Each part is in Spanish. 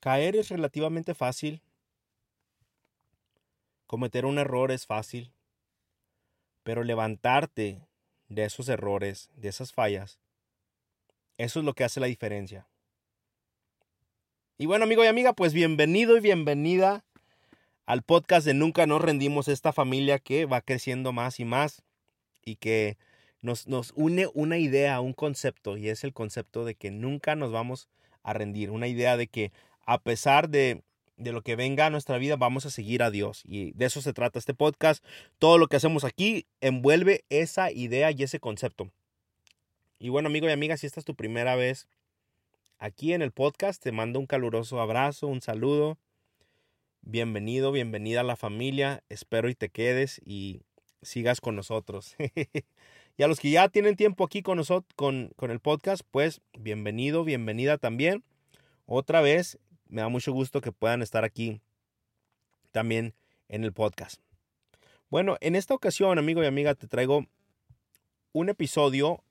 Caer es relativamente fácil. Cometer un error es fácil. Pero levantarte de esos errores, de esas fallas, eso es lo que hace la diferencia. Y bueno, amigo y amiga, pues bienvenido y bienvenida al podcast de Nunca nos rendimos, esta familia que va creciendo más y más y que nos, nos une una idea, un concepto, y es el concepto de que nunca nos vamos a rendir, una idea de que a pesar de, de lo que venga a nuestra vida, vamos a seguir a Dios. Y de eso se trata este podcast. Todo lo que hacemos aquí envuelve esa idea y ese concepto. Y bueno, amigo y amiga, si esta es tu primera vez aquí en el podcast, te mando un caluroso abrazo, un saludo. Bienvenido, bienvenida a la familia. Espero y te quedes y sigas con nosotros. y a los que ya tienen tiempo aquí con nosotros, con, con el podcast, pues bienvenido, bienvenida también. Otra vez, me da mucho gusto que puedan estar aquí también en el podcast. Bueno, en esta ocasión, amigo y amiga, te traigo un episodio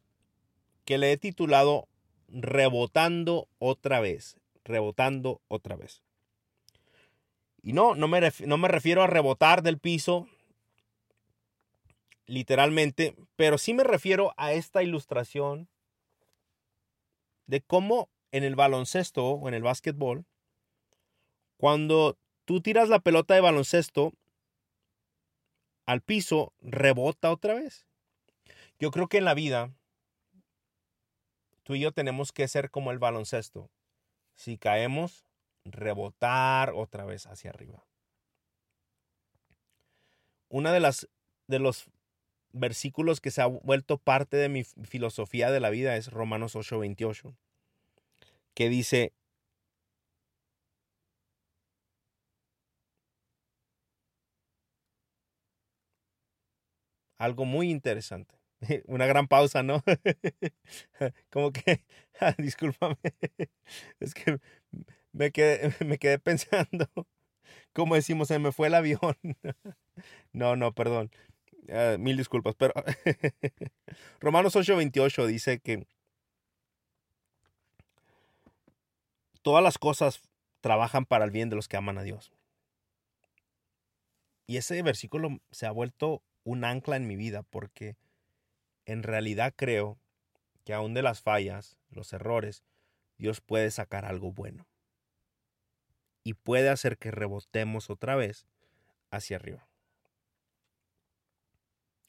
que le he titulado Rebotando otra vez. Rebotando otra vez. Y no, no me, refiero a rebotar del piso, literalmente, pero sí me refiero a esta ilustración de cómo en el baloncesto o en el básquetbol, cuando tú tiras la pelota de baloncesto al piso, rebota otra vez. Yo creo que en la vida, tú y yo tenemos que ser como el baloncesto. Si caemos, rebotar otra vez hacia arriba. Una de las de los versículos que se ha vuelto parte de mi filosofía de la vida es Romanos 8:28, que dice, algo muy interesante. Una gran pausa, ¿no? Como que, discúlpame, es que me quedé, me quedé pensando, como decimos, se me fue el avión. no, no, perdón. Ah, mil disculpas, pero Romanos 8:28 dice que todas las cosas trabajan para el bien de los que aman a Dios. Y ese versículo se ha vuelto un ancla en mi vida porque en realidad creo que aún de las fallas, los errores, Dios puede sacar algo bueno. Y puede hacer que rebotemos otra vez hacia arriba.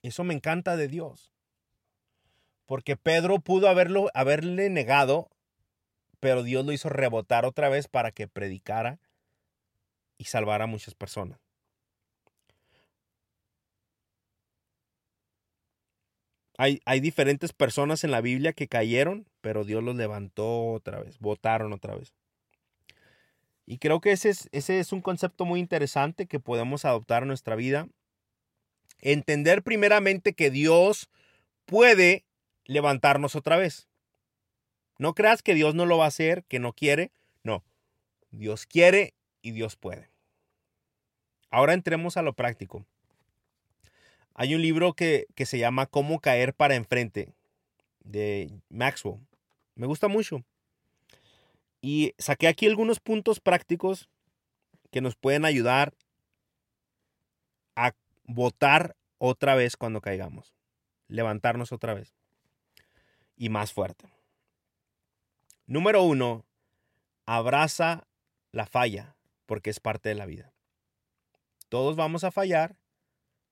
Eso me encanta de Dios. Porque Pedro pudo haberlo, haberle negado, pero Dios lo hizo rebotar otra vez para que predicara y salvara a muchas personas. Hay, diferentes personas en la Biblia que cayeron, pero Dios los levantó otra vez, votaron otra vez. Y creo que ese es, ese es un concepto muy interesante que podemos adoptar en nuestra vida Entender primeramente que Dios puede levantarnos otra vez. No creas que Dios no lo va a hacer, que no quiere. No, Dios quiere y Dios puede. Ahora entremos a lo práctico. Hay un libro que, que se llama Cómo caer para enfrente de Maxwell. Me gusta mucho. Y saqué aquí algunos puntos prácticos que nos pueden ayudar a votar otra vez cuando caigamos. Levantarnos otra vez. Y más fuerte. Número uno, abraza la falla, porque es parte de la vida. Todos vamos a fallar,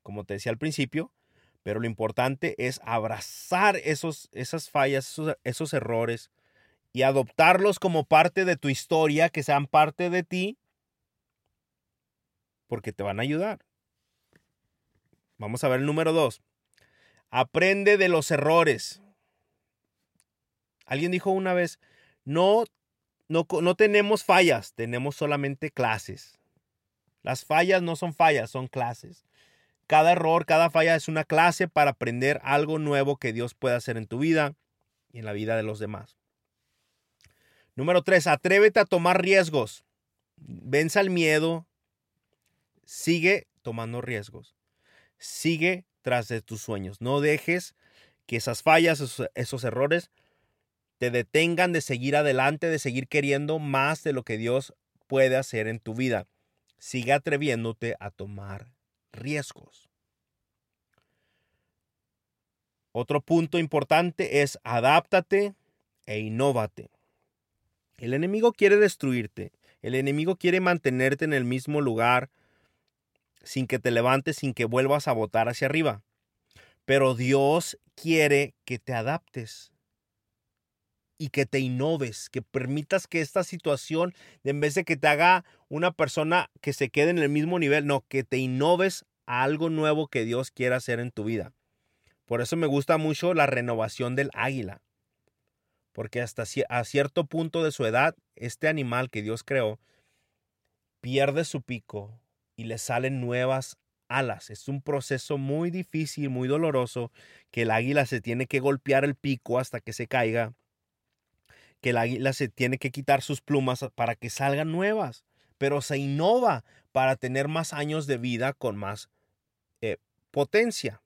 como te decía al principio, pero lo importante es abrazar esos, esas fallas, esos, errores y adoptarlos como parte de tu historia, que sean parte de ti, porque te van a ayudar. Vamos a ver el número dos. Aprende de los errores. Alguien dijo una vez, no, no, no tenemos fallas, tenemos solamente clases. Las fallas no son fallas, son clases. Cada error, cada falla es una clase para aprender algo nuevo que Dios puede hacer en tu vida y en la vida de los demás. Número tres, atrévete a tomar riesgos. Venza el miedo. Sigue tomando riesgos sigue tras de tus sueños. No dejes que esas fallas, esos, errores te detengan de seguir adelante, de seguir queriendo más de lo que Dios puede hacer en tu vida. Sigue atreviéndote a tomar riesgos. Otro punto importante es adáptate e innovate. El enemigo quiere destruirte. El enemigo quiere mantenerte en el mismo lugar sin que te levantes, sin que vuelvas a botar hacia arriba. Pero Dios quiere que te adaptes y que te innoves, que permitas que esta situación, en vez de que te haga una persona que se quede en el mismo nivel, no, que te innoves a algo nuevo que Dios quiera hacer en tu vida. Por eso me gusta mucho la renovación del águila, porque hasta a cierto punto de su edad, este animal que Dios creó pierde su pico y le salen nuevas alas. Es un proceso muy difícil, muy doloroso, que el águila se tiene que golpear el pico hasta que se caiga que el águila se tiene que quitar sus plumas para que salgan nuevas, pero se innova para tener más años de vida con más eh, potencia.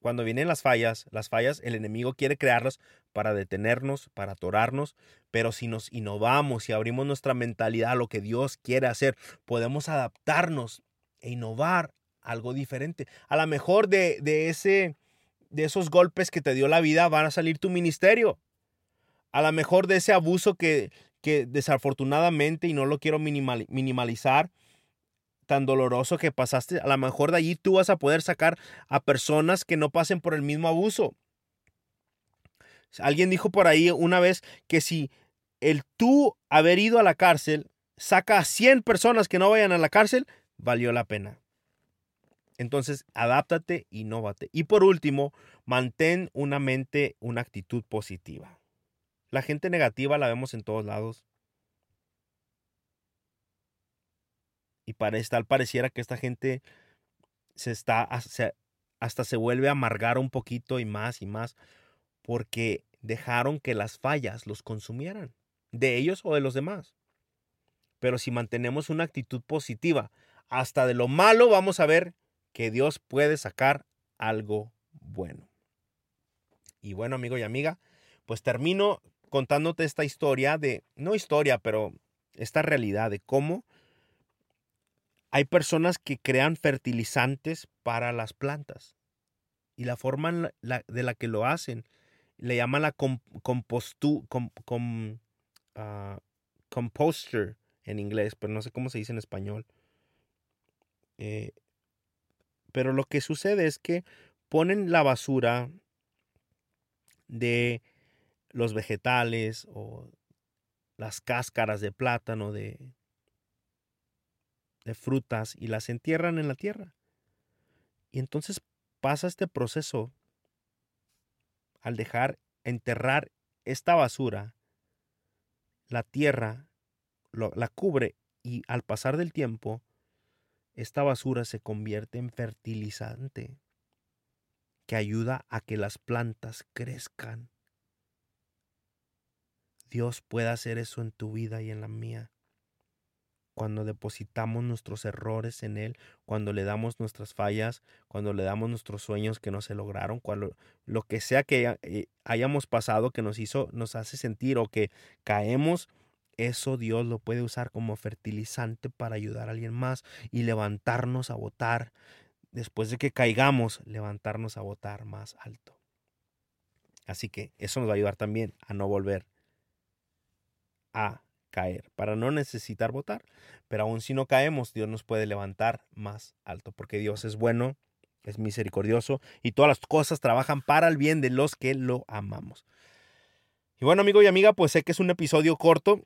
Cuando vienen las fallas, las fallas, el enemigo quiere crearlas para detenernos, para atorarnos, pero si nos innovamos y abrimos nuestra mentalidad a lo que Dios quiere hacer, podemos adaptarnos e innovar algo diferente. A lo mejor de, de, ese, de esos golpes que te dio la vida van a salir tu ministerio a lo mejor de ese abuso que, que desafortunadamente, y no lo quiero minimalizar, tan doloroso que pasaste, a lo mejor de allí tú vas a poder sacar a personas que no pasen por el mismo abuso. Alguien dijo por ahí una vez que si el tú haber ido a la cárcel saca a 100 personas que no vayan a la cárcel, valió la pena. Entonces, adáptate, innovate. Y por último, mantén una mente, una actitud positiva. La gente negativa la vemos en todos lados. Y para tal pareciera que esta gente se está hasta se vuelve a amargar un poquito y más y más porque dejaron que las fallas los consumieran, de ellos o de los demás. Pero si mantenemos una actitud positiva, hasta de lo malo vamos a ver que Dios puede sacar algo bueno. Y bueno, amigo y amiga, pues termino contándote esta historia de, no historia, pero esta realidad de cómo hay personas que crean fertilizantes para las plantas. Y la forma de la que lo hacen, le llaman la compostu, ah, composter en inglés, pero no sé cómo se dice en español. Eh, pero lo que sucede es que ponen la basura de los vegetales o las cáscaras de plátano, de, de frutas, y las entierran en la tierra. Y entonces pasa este proceso al dejar enterrar esta basura, la tierra la cubre y al pasar del tiempo, esta basura se convierte en fertilizante que ayuda a que las plantas crezcan Dios puede hacer eso en tu vida y en la mía. Cuando depositamos nuestros errores en Él, cuando le damos nuestras fallas, cuando le damos nuestros sueños que no se lograron, cuando lo que sea que eh, hayamos pasado que nos hizo, nos hace sentir o que caemos, eso Dios lo puede usar como fertilizante para ayudar a alguien más y levantarnos a votar. Después de que caigamos, levantarnos a votar más alto. Así que eso nos va a ayudar también a no volver a caer, para no necesitar votar. Pero aún si no caemos, Dios nos puede levantar más alto, porque Dios es bueno, es misericordioso y todas las cosas trabajan para el bien de los que lo amamos. Y bueno, amigo y amiga, pues sé que es un episodio corto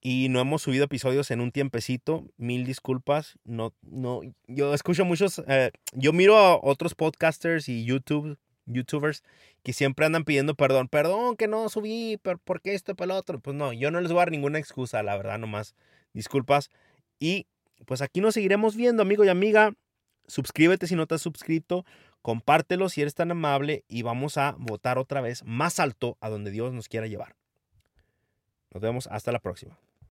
y no hemos subido episodios en un tiempecito. Mil disculpas. No, no, yo escucho muchos, eh, yo miro a otros podcasters y YouTube youtubers que siempre andan pidiendo perdón. Perdón que no subí, pero ¿por qué esto para el otro? Pues no, yo no les voy a dar ninguna excusa, la verdad, nomás. Disculpas. Y pues aquí nos seguiremos viendo, amigo y amiga. Suscríbete si no te has suscrito. Compártelo si eres tan amable y vamos a votar otra vez más alto a donde Dios nos quiera llevar. Nos vemos hasta la próxima.